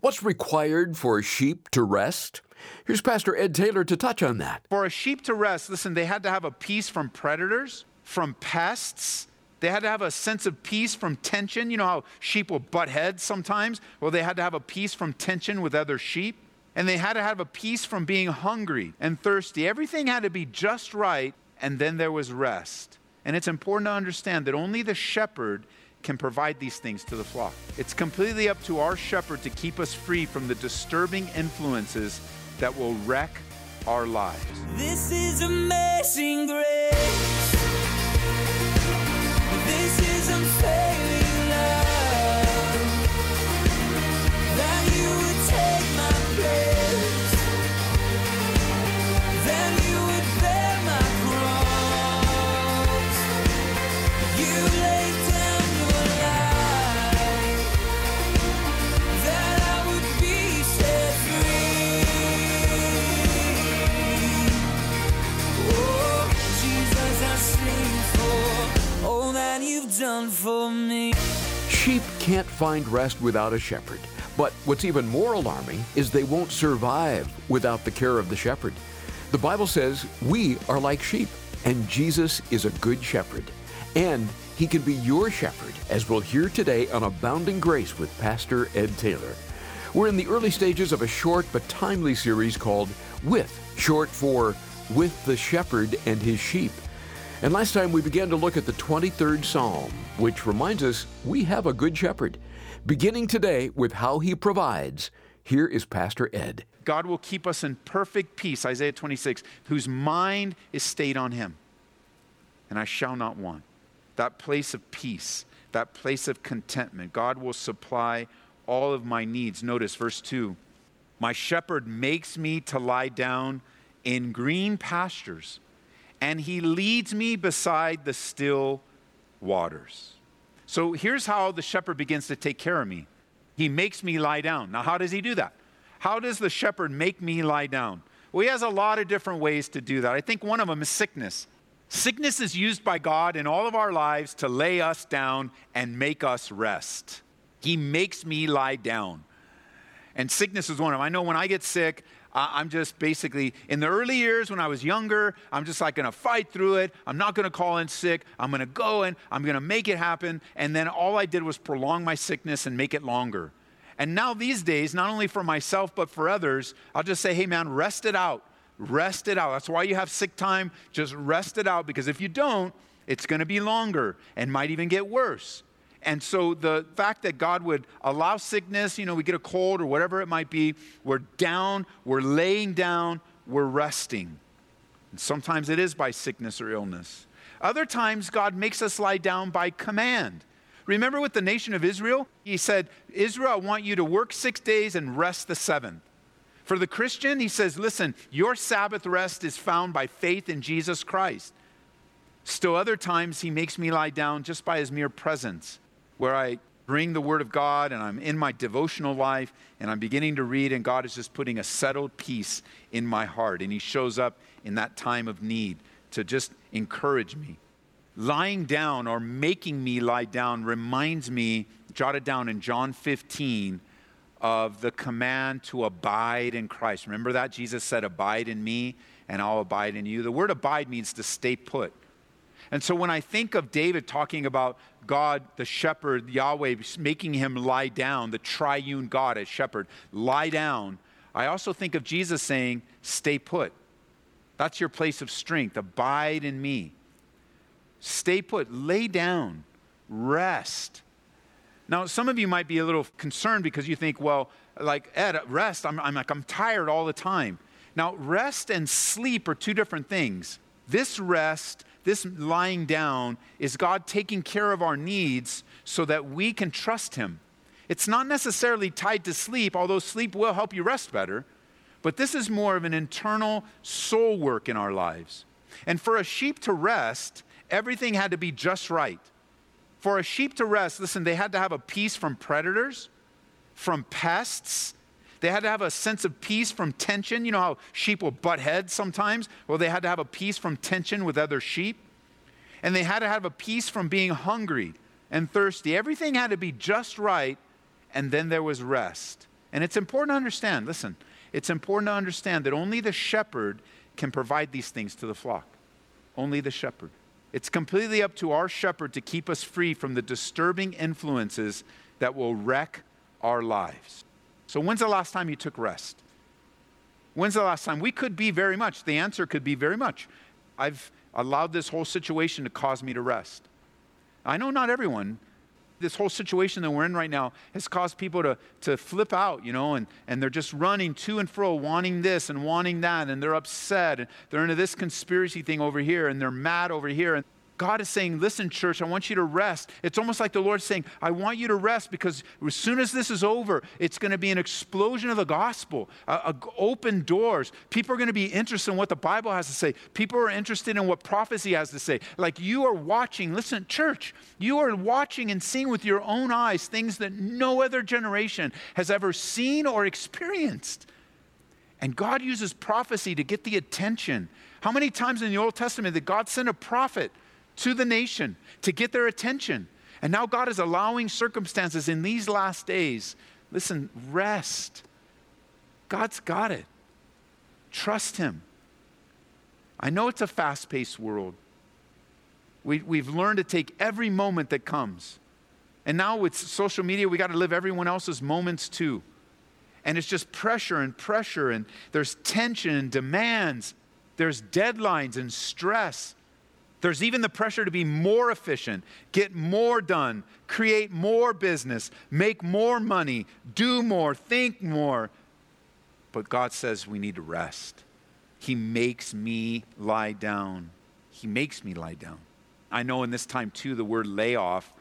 What's required for a sheep to rest? Here's Pastor Ed Taylor to touch on that. For a sheep to rest, listen, they had to have a peace from predators, from pests. They had to have a sense of peace from tension. You know how sheep will butt heads sometimes? Well, they had to have a peace from tension with other sheep. And they had to have a peace from being hungry and thirsty. Everything had to be just right, and then there was rest. And it's important to understand that only the shepherd can provide these things to the flock. It's completely up to our shepherd to keep us free from the disturbing influences that will wreck our lives. This is amazing grace. This is unfailing love. That you would take my place. Can't find rest without a shepherd. But what's even more alarming is they won't survive without the care of the shepherd. The Bible says we are like sheep, and Jesus is a good shepherd. And he can be your shepherd, as we'll hear today on Abounding Grace with Pastor Ed Taylor. We're in the early stages of a short but timely series called With, short for With the Shepherd and His Sheep. And last time we began to look at the 23rd Psalm, which reminds us we have a good shepherd. Beginning today with how he provides, here is Pastor Ed. God will keep us in perfect peace, Isaiah 26, whose mind is stayed on him. And I shall not want. That place of peace, that place of contentment. God will supply all of my needs. Notice verse 2 My shepherd makes me to lie down in green pastures, and he leads me beside the still waters. So here's how the shepherd begins to take care of me. He makes me lie down. Now, how does he do that? How does the shepherd make me lie down? Well, he has a lot of different ways to do that. I think one of them is sickness. Sickness is used by God in all of our lives to lay us down and make us rest. He makes me lie down. And sickness is one of them. I know when I get sick, I'm just basically, in the early years when I was younger, I'm just like gonna fight through it. I'm not gonna call in sick. I'm gonna go and I'm gonna make it happen. And then all I did was prolong my sickness and make it longer. And now these days, not only for myself, but for others, I'll just say, hey man, rest it out. Rest it out. That's why you have sick time. Just rest it out because if you don't, it's gonna be longer and might even get worse. And so the fact that God would allow sickness, you know, we get a cold or whatever it might be, we're down, we're laying down, we're resting. And sometimes it is by sickness or illness. Other times, God makes us lie down by command. Remember with the nation of Israel? He said, Israel, I want you to work six days and rest the seventh. For the Christian, he says, listen, your Sabbath rest is found by faith in Jesus Christ. Still, other times, he makes me lie down just by his mere presence, where I bring the Word of God and I'm in my devotional life and I'm beginning to read, and God is just putting a settled peace in my heart. And he shows up in that time of need to just encourage me. Lying down or making me lie down reminds me, jotted down in John 15, of the command to abide in Christ. Remember that? Jesus said, Abide in me, and I'll abide in you. The word abide means to stay put. And so when I think of David talking about God, the shepherd, Yahweh, making him lie down, the triune God as shepherd, lie down, I also think of Jesus saying, Stay put. That's your place of strength. Abide in me. Stay put. Lay down. Rest. Now, some of you might be a little concerned because you think, well, like, Ed, rest, I'm, I'm like, I'm tired all the time. Now, rest and sleep are two different things. This rest, this lying down, is God taking care of our needs so that we can trust Him. It's not necessarily tied to sleep, although sleep will help you rest better, but this is more of an internal soul work in our lives. And for a sheep to rest, everything had to be just right. For a sheep to rest, listen, they had to have a peace from predators, from pests. They had to have a sense of peace from tension. You know how sheep will butt heads sometimes? Well, they had to have a peace from tension with other sheep. And they had to have a peace from being hungry and thirsty. Everything had to be just right, and then there was rest. And it's important to understand, listen, it's important to understand that only the shepherd can provide these things to the flock. Only the shepherd. It's completely up to our shepherd to keep us free from the disturbing influences that will wreck our lives. So, when's the last time you took rest? When's the last time? We could be very much. The answer could be very much. I've allowed this whole situation to cause me to rest. I know not everyone. This whole situation that we're in right now has caused people to, to flip out, you know, and, and they're just running to and fro, wanting this and wanting that, and they're upset, and they're into this conspiracy thing over here, and they're mad over here. And God is saying, Listen, church, I want you to rest. It's almost like the Lord's saying, I want you to rest because as soon as this is over, it's going to be an explosion of the gospel, open doors. People are going to be interested in what the Bible has to say. People are interested in what prophecy has to say. Like you are watching, listen, church, you are watching and seeing with your own eyes things that no other generation has ever seen or experienced. And God uses prophecy to get the attention. How many times in the Old Testament did God send a prophet? To the nation to get their attention. And now God is allowing circumstances in these last days. Listen, rest. God's got it. Trust Him. I know it's a fast paced world. We, we've learned to take every moment that comes. And now with social media, we got to live everyone else's moments too. And it's just pressure and pressure, and there's tension and demands, there's deadlines and stress. There's even the pressure to be more efficient, get more done, create more business, make more money, do more, think more. But God says we need to rest. He makes me lie down. He makes me lie down. I know in this time, too, the word layoff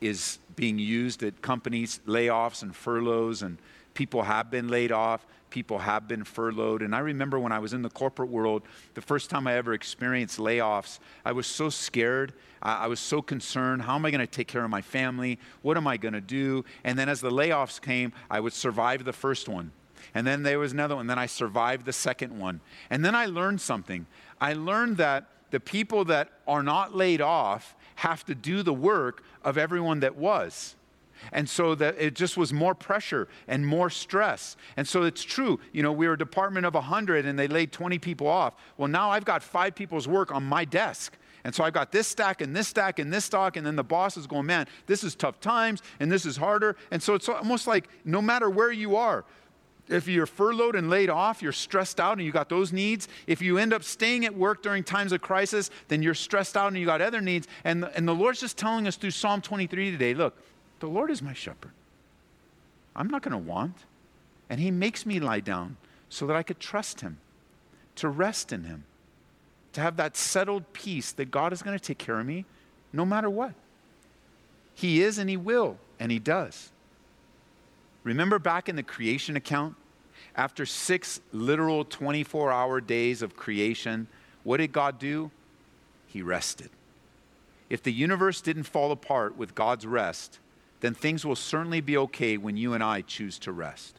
is being used at companies, layoffs and furloughs, and people have been laid off people have been furloughed. And I remember when I was in the corporate world, the first time I ever experienced layoffs, I was so scared. I was so concerned. How am I going to take care of my family? What am I going to do? And then as the layoffs came, I would survive the first one. And then there was another one. Then I survived the second one. And then I learned something. I learned that the people that are not laid off have to do the work of everyone that was. And so that it just was more pressure and more stress. And so it's true. You know, we were a department of 100 and they laid 20 people off. Well, now I've got five people's work on my desk. And so I've got this stack and this stack and this stock, and then the boss is going, man, this is tough times and this is harder. And so it's almost like no matter where you are, if you're furloughed and laid off, you're stressed out and you got those needs. If you end up staying at work during times of crisis, then you're stressed out and you got other needs. And, and the Lord's just telling us through Psalm 23 today look, the Lord is my shepherd. I'm not going to want. And He makes me lie down so that I could trust Him, to rest in Him, to have that settled peace that God is going to take care of me no matter what. He is and He will, and He does. Remember back in the creation account? After six literal 24 hour days of creation, what did God do? He rested. If the universe didn't fall apart with God's rest, then things will certainly be okay when you and I choose to rest.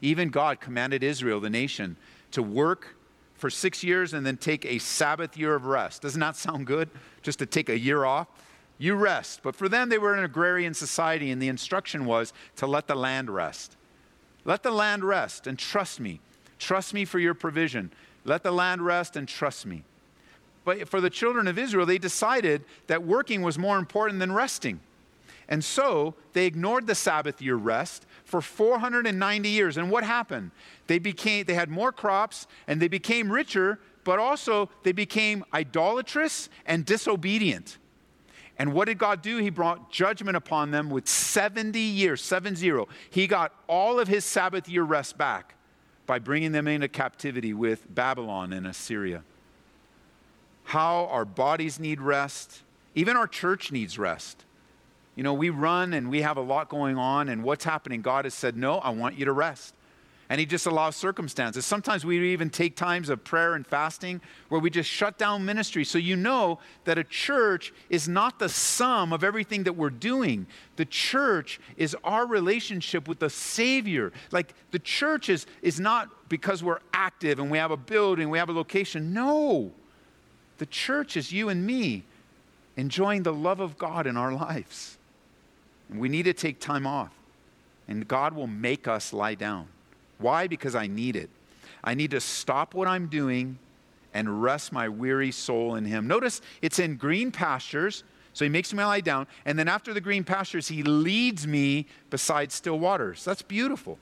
Even God commanded Israel, the nation, to work for six years and then take a Sabbath year of rest. Doesn't that sound good? Just to take a year off? You rest. But for them, they were an agrarian society, and the instruction was to let the land rest. Let the land rest and trust me. Trust me for your provision. Let the land rest and trust me. But for the children of Israel, they decided that working was more important than resting. And so they ignored the Sabbath year rest for 490 years. And what happened? They became they had more crops and they became richer, but also they became idolatrous and disobedient. And what did God do? He brought judgment upon them with 70 years, 7 0. He got all of his Sabbath year rest back by bringing them into captivity with Babylon and Assyria. How our bodies need rest, even our church needs rest. You know, we run and we have a lot going on, and what's happening? God has said, No, I want you to rest. And He just allows circumstances. Sometimes we even take times of prayer and fasting where we just shut down ministry. So you know that a church is not the sum of everything that we're doing. The church is our relationship with the Savior. Like the church is, is not because we're active and we have a building, we have a location. No. The church is you and me enjoying the love of God in our lives. We need to take time off. And God will make us lie down. Why? Because I need it. I need to stop what I'm doing and rest my weary soul in Him. Notice it's in green pastures. So he makes me lie down. And then after the green pastures, he leads me beside still waters. That's beautiful.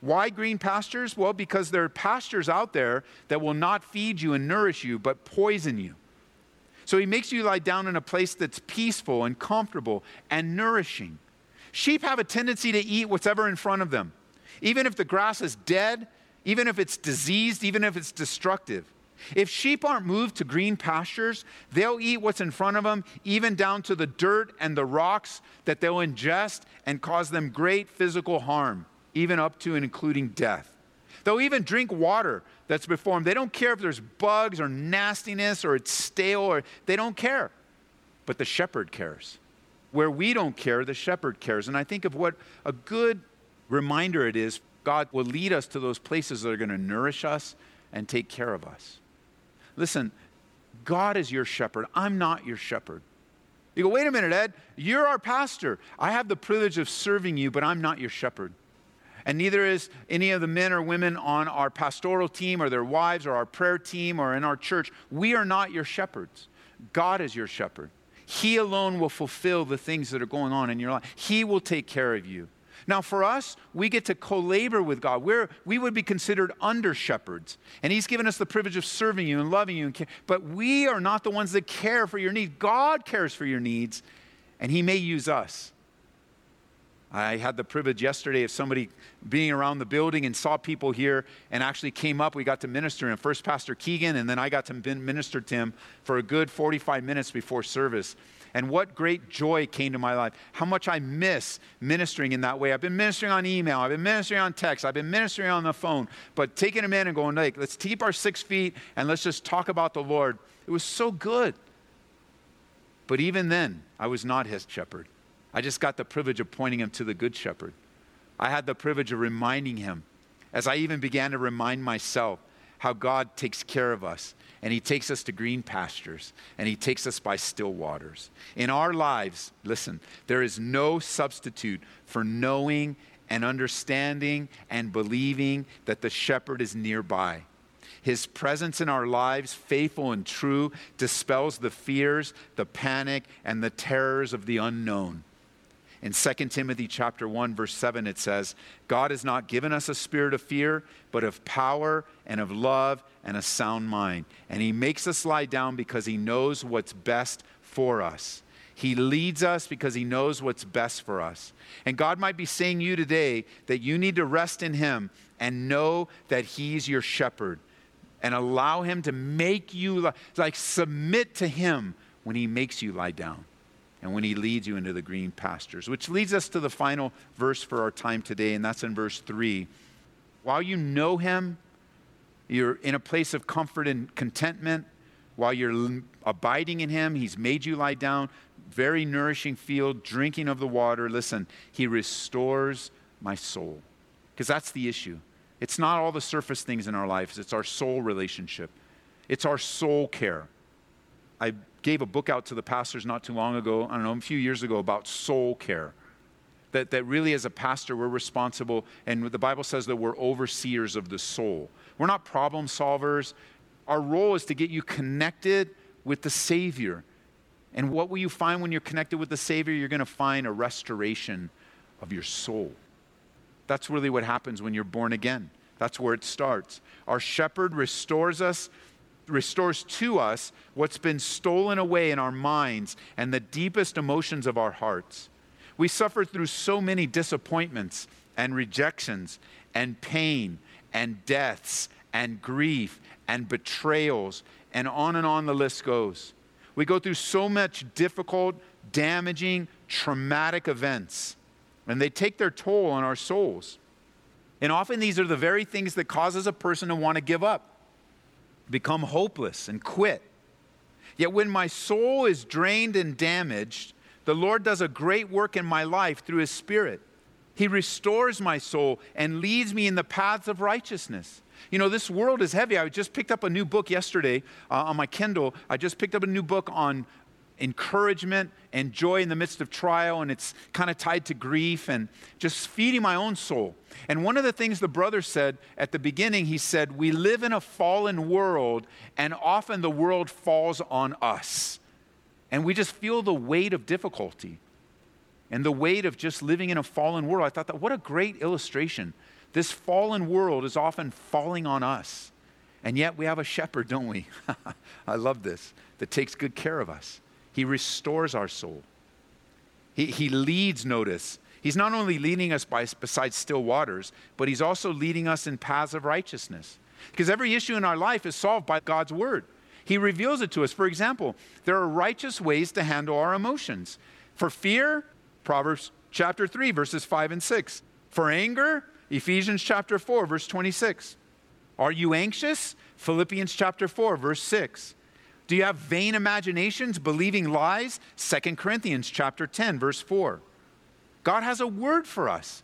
Why green pastures? Well, because there are pastures out there that will not feed you and nourish you, but poison you. So he makes you lie down in a place that's peaceful and comfortable and nourishing. Sheep have a tendency to eat whatever in front of them, even if the grass is dead, even if it's diseased, even if it's destructive. If sheep aren't moved to green pastures, they'll eat what's in front of them, even down to the dirt and the rocks that they'll ingest and cause them great physical harm, even up to and including death. They'll even drink water that's before them. They don't care if there's bugs or nastiness or it's stale or they don't care. But the shepherd cares. Where we don't care, the shepherd cares. And I think of what a good reminder it is God will lead us to those places that are going to nourish us and take care of us. Listen, God is your shepherd. I'm not your shepherd. You go, wait a minute, Ed, you're our pastor. I have the privilege of serving you, but I'm not your shepherd. And neither is any of the men or women on our pastoral team or their wives or our prayer team or in our church. We are not your shepherds. God is your shepherd. He alone will fulfill the things that are going on in your life. He will take care of you. Now, for us, we get to co labor with God. We're, we would be considered under shepherds. And He's given us the privilege of serving you and loving you. And care. But we are not the ones that care for your needs. God cares for your needs, and He may use us. I had the privilege yesterday of somebody being around the building and saw people here and actually came up. We got to minister, and first Pastor Keegan, and then I got to minister to him for a good 45 minutes before service. And what great joy came to my life. How much I miss ministering in that way. I've been ministering on email, I've been ministering on text, I've been ministering on the phone, but taking them in and going, like, let's keep our six feet and let's just talk about the Lord. It was so good. But even then, I was not his shepherd. I just got the privilege of pointing him to the good shepherd. I had the privilege of reminding him, as I even began to remind myself, how God takes care of us and he takes us to green pastures and he takes us by still waters. In our lives, listen, there is no substitute for knowing and understanding and believing that the shepherd is nearby. His presence in our lives, faithful and true, dispels the fears, the panic, and the terrors of the unknown. In 2 Timothy chapter 1 verse 7 it says, God has not given us a spirit of fear, but of power and of love and a sound mind. And he makes us lie down because he knows what's best for us. He leads us because he knows what's best for us. And God might be saying you today that you need to rest in him and know that he's your shepherd and allow him to make you like submit to him when he makes you lie down and when he leads you into the green pastures. Which leads us to the final verse for our time today, and that's in verse 3. While you know him, you're in a place of comfort and contentment. While you're abiding in him, he's made you lie down, very nourishing field, drinking of the water. Listen, he restores my soul. Because that's the issue. It's not all the surface things in our lives, it's our soul relationship, it's our soul care. I gave a book out to the pastors not too long ago, I don't know, a few years ago, about soul care. That, that really, as a pastor, we're responsible, and the Bible says that we're overseers of the soul. We're not problem solvers. Our role is to get you connected with the Savior. And what will you find when you're connected with the Savior? You're going to find a restoration of your soul. That's really what happens when you're born again. That's where it starts. Our shepherd restores us restores to us what's been stolen away in our minds and the deepest emotions of our hearts. We suffer through so many disappointments and rejections and pain and deaths and grief and betrayals, and on and on the list goes. We go through so much difficult, damaging, traumatic events, and they take their toll on our souls. And often these are the very things that causes a person to want to give up become hopeless and quit. Yet when my soul is drained and damaged, the Lord does a great work in my life through His Spirit. He restores my soul and leads me in the paths of righteousness. You know, this world is heavy. I just picked up a new book yesterday uh, on my Kindle. I just picked up a new book on encouragement and joy in the midst of trial, and it's kind of tied to grief and just feeding my own soul. And one of the things the brother said at the beginning, he said, We live in a fallen world, and often the world falls on us. And we just feel the weight of difficulty and the weight of just living in a fallen world. I thought that what a great illustration. This fallen world is often falling on us. And yet we have a shepherd, don't we? I love this, that takes good care of us. He restores our soul. He, he leads, notice. He's not only leading us by, beside still waters, but he's also leading us in paths of righteousness. Because every issue in our life is solved by God's word. He reveals it to us. For example, there are righteous ways to handle our emotions. For fear, Proverbs chapter 3, verses 5 and 6. For anger, Ephesians chapter 4, verse 26. Are you anxious? Philippians chapter 4, verse 6. Do you have vain imaginations, believing lies? 2 Corinthians chapter 10, verse 4. God has a word for us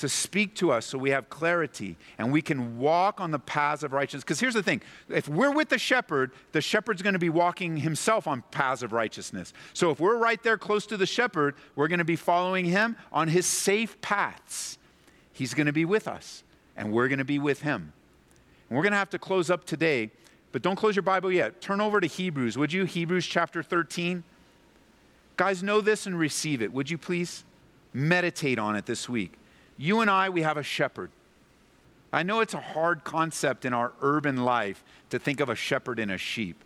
to speak to us so we have clarity and we can walk on the paths of righteousness. Because here's the thing if we're with the shepherd, the shepherd's going to be walking himself on paths of righteousness. So if we're right there close to the shepherd, we're going to be following him on his safe paths. He's going to be with us, and we're going to be with him. And we're going to have to close up today, but don't close your Bible yet. Turn over to Hebrews, would you? Hebrews chapter 13. Guys, know this and receive it, would you please? Meditate on it this week. You and I, we have a shepherd. I know it's a hard concept in our urban life to think of a shepherd and a sheep.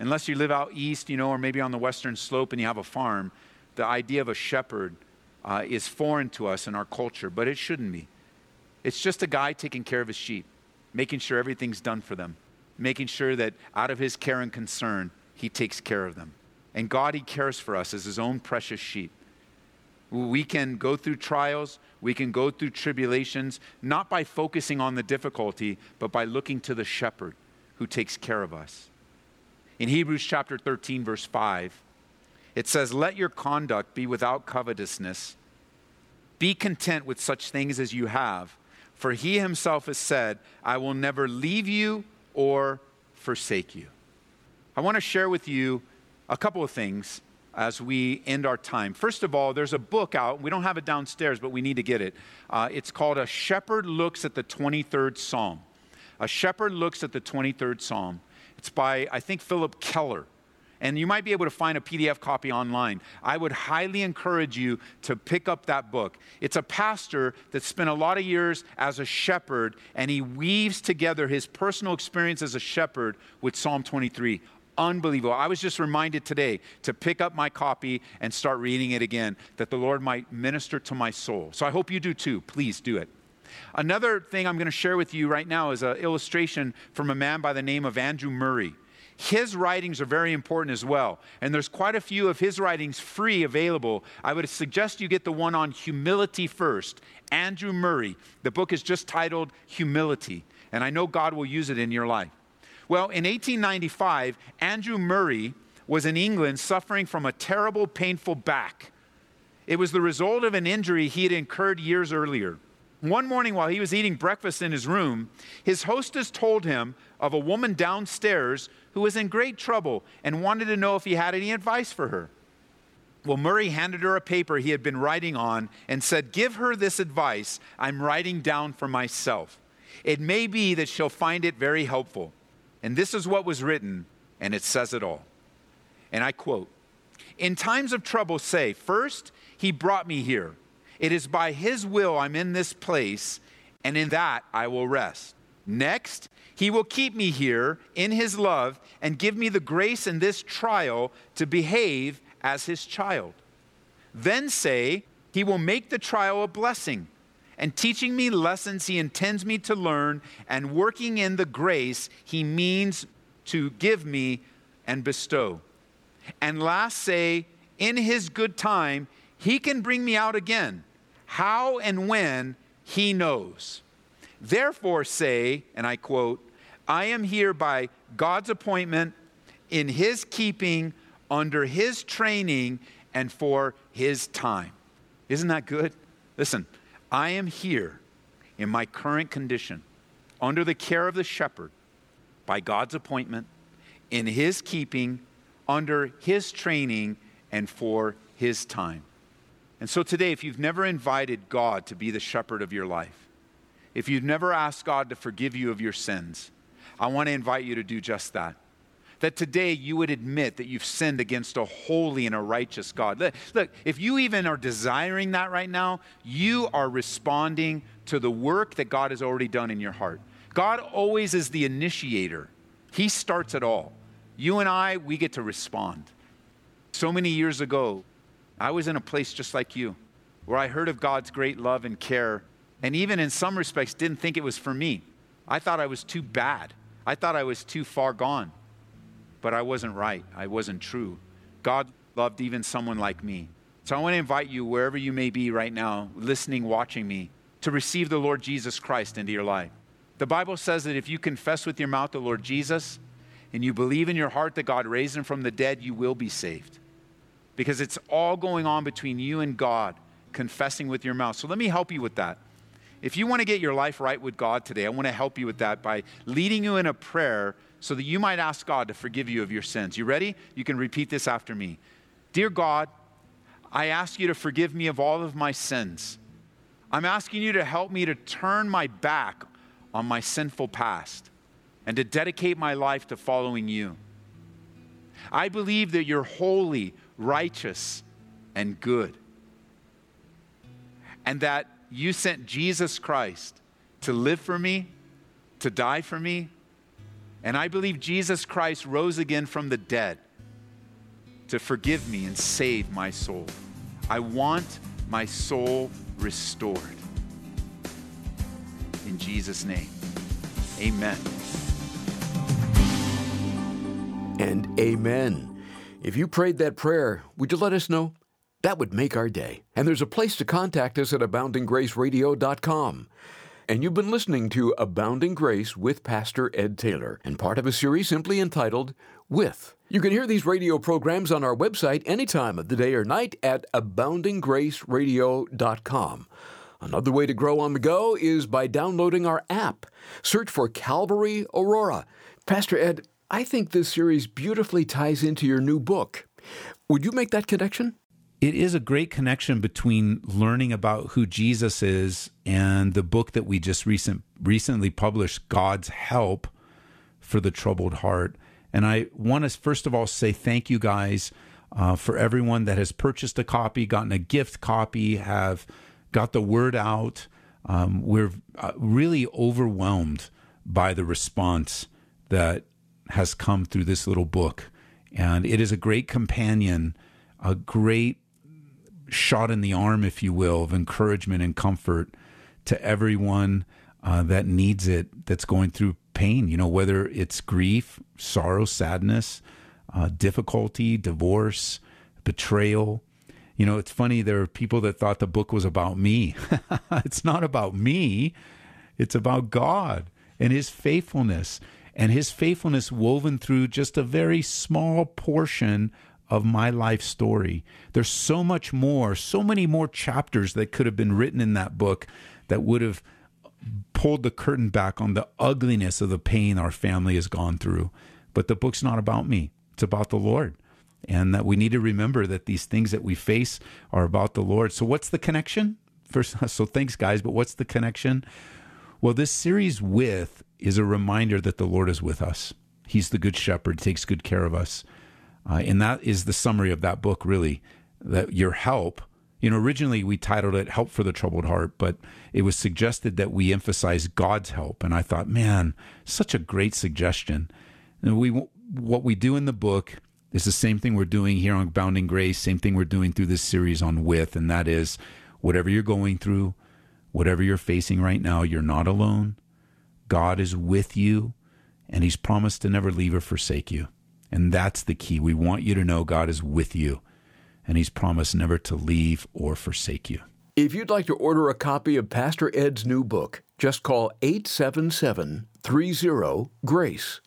Unless you live out east, you know, or maybe on the western slope and you have a farm, the idea of a shepherd uh, is foreign to us in our culture, but it shouldn't be. It's just a guy taking care of his sheep, making sure everything's done for them, making sure that out of his care and concern, he takes care of them. And God, he cares for us as his own precious sheep. We can go through trials, we can go through tribulations, not by focusing on the difficulty, but by looking to the shepherd who takes care of us. In Hebrews chapter 13, verse 5, it says, Let your conduct be without covetousness. Be content with such things as you have, for he himself has said, I will never leave you or forsake you. I want to share with you a couple of things as we end our time. First of all, there's a book out. We don't have it downstairs, but we need to get it. Uh, it's called A Shepherd Looks at the 23rd Psalm. A Shepherd Looks at the 23rd Psalm. It's by, I think, Phillip Keller. And you might be able to find a PDF copy online. I would highly encourage you to pick up that book. It's a pastor that spent a lot of years as a shepherd, and he weaves together his personal experience as a shepherd with Psalm 23 unbelievable. I was just reminded today to pick up my copy and start reading it again, that the Lord might minister to my soul. So I hope you do too. Please do it. Another thing I'm going to share with you right now is an illustration from a man by the name of Andrew Murray. His writings are very important as well, and there's quite a few of his writings free available. I would suggest you get the one on humility first. Andrew Murray. The book is just titled Humility, and I know God will use it in your life. Well, in 1895, Andrew Murray was in England suffering from a terrible, painful back. It was the result of an injury he had incurred years earlier. One morning, while he was eating breakfast in his room, his hostess told him of a woman downstairs who was in great trouble and wanted to know if he had any advice for her. Well, Murray handed her a paper he had been writing on and said, Give her this advice I'm writing down for myself. It may be that she'll find it very helpful. And this is what was written, and it says it all. And I quote In times of trouble, say, First, he brought me here. It is by his will I'm in this place, and in that I will rest. Next, he will keep me here in his love and give me the grace in this trial to behave as his child. Then say, He will make the trial a blessing and teaching me lessons he intends me to learn, and working in the grace he means to give me and bestow. And last, say, in his good time, he can bring me out again. How and when, he knows. Therefore, say, and I quote, I am here by God's appointment, in his keeping, under his training, and for his time. Isn't that good? Listen, I am here in my current condition, under the care of the shepherd, by God's appointment, in his keeping, under His training and for His time. And so today, if you've never invited God to be the shepherd of your life, if you've never asked God to forgive you of your sins, I want to invite you to do just that. That today you would admit that you've sinned against a holy and a righteous God. Look, if you even are desiring that right now, you are responding to the work that God has already done in your heart. God always is the initiator, He starts it all. You and I, we get to respond. So many years ago, I was in a place just like you, where I heard of God's great love and care, and even in some respects didn't think it was for me. I thought I was too bad. I thought I was too far gone. But I wasn't right. I wasn't true. God loved even someone like me. So I want to invite you, wherever you may be right now, listening, watching me, to receive the Lord Jesus Christ into your life. The Bible says that if you confess with your mouth the Lord Jesus and you believe in your heart that God raised him from the dead, you will be saved. Because it's all going on between you and God, confessing with your mouth. So let me help you with that. If you want to get your life right with God today, I want to help you with that by leading you in a prayer so that you might ask God to forgive you of your sins. You ready? You can repeat this after me. Dear God, I ask you to forgive me of all of my sins. I'm asking you to help me to turn my back on my sinful past and to dedicate my life to following you. I believe that you're holy, righteous, and good. And that you sent Jesus Christ to live for me, to die for me. And I believe Jesus Christ rose again from the dead to forgive me and save my soul. I want my soul restored. In Jesus' name, amen. And amen. If you prayed that prayer, would you let us know? That would make our day. And there's a place to contact us at aboundinggraceradio.com. And you've been listening to Abounding Grace with Pastor Ed Taylor, and part of a series simply entitled With. You can hear these radio programs on our website any time of the day or night at aboundinggraceradio.com. Another way to grow on the go is by downloading our app. Search for Calvary Aurora. Pastor Ed, I think this series beautifully ties into your new book. Would you make that connection? It is a great connection between learning about who Jesus is and the book that we just recent, recently published, God's Help for the Troubled Heart. And I want to first of all say thank you guys uh, for everyone that has purchased a copy, gotten a gift copy, have got the word out. Um, we're uh, really overwhelmed by the response that has come through this little book. And it is a great companion, a great shot in the arm, if you will, of encouragement and comfort to everyone uh, that needs it, that's going through pain, you know, whether it's grief, sorrow, sadness, uh, difficulty, divorce, betrayal. You know, it's funny, there are people that thought the book was about me. it's not about me, it's about God and His faithfulness. And His faithfulness woven through just a very small portion of my life story. There's so much more, so many more chapters that could have been written in that book that would have pulled the curtain back on the ugliness of the pain our family has gone through. But the book's not about me, it's about the Lord. And that we need to remember that these things that we face are about the Lord. So, what's the connection? First, so thanks, guys. But what's the connection? Well, this series with is a reminder that the Lord is with us. He's the good shepherd, takes good care of us. Uh, and that is the summary of that book, really. That your help, you know, originally we titled it Help for the Troubled Heart, but it was suggested that we emphasize God's help. And I thought, man, such a great suggestion. And we, what we do in the book is the same thing we're doing here on Bounding Grace, same thing we're doing through this series on With, and that is whatever you're going through, whatever you're facing right now, you're not alone. God is with you, and He's promised to never leave or forsake you. And that's the key. We want you to know God is with you, and He's promised never to leave or forsake you. If you'd like to order a copy of Pastor Ed's new book, just call 877 30 GRACE.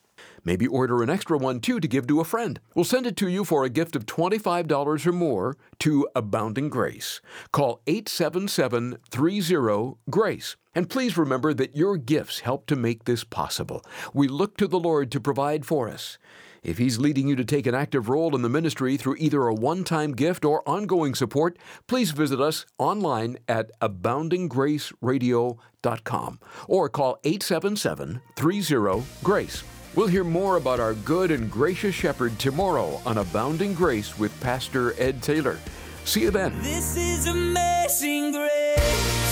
Maybe order an extra one too to give to a friend. We'll send it to you for a gift of $25 or more to Abounding Grace. Call 877 30 GRACE. And please remember that your gifts help to make this possible. We look to the Lord to provide for us. If He's leading you to take an active role in the ministry through either a one time gift or ongoing support, please visit us online at aboundinggraceradio.com or call 877 30 GRACE. We'll hear more about our good and gracious shepherd tomorrow on Abounding Grace with Pastor Ed Taylor. See you then. This is amazing grace.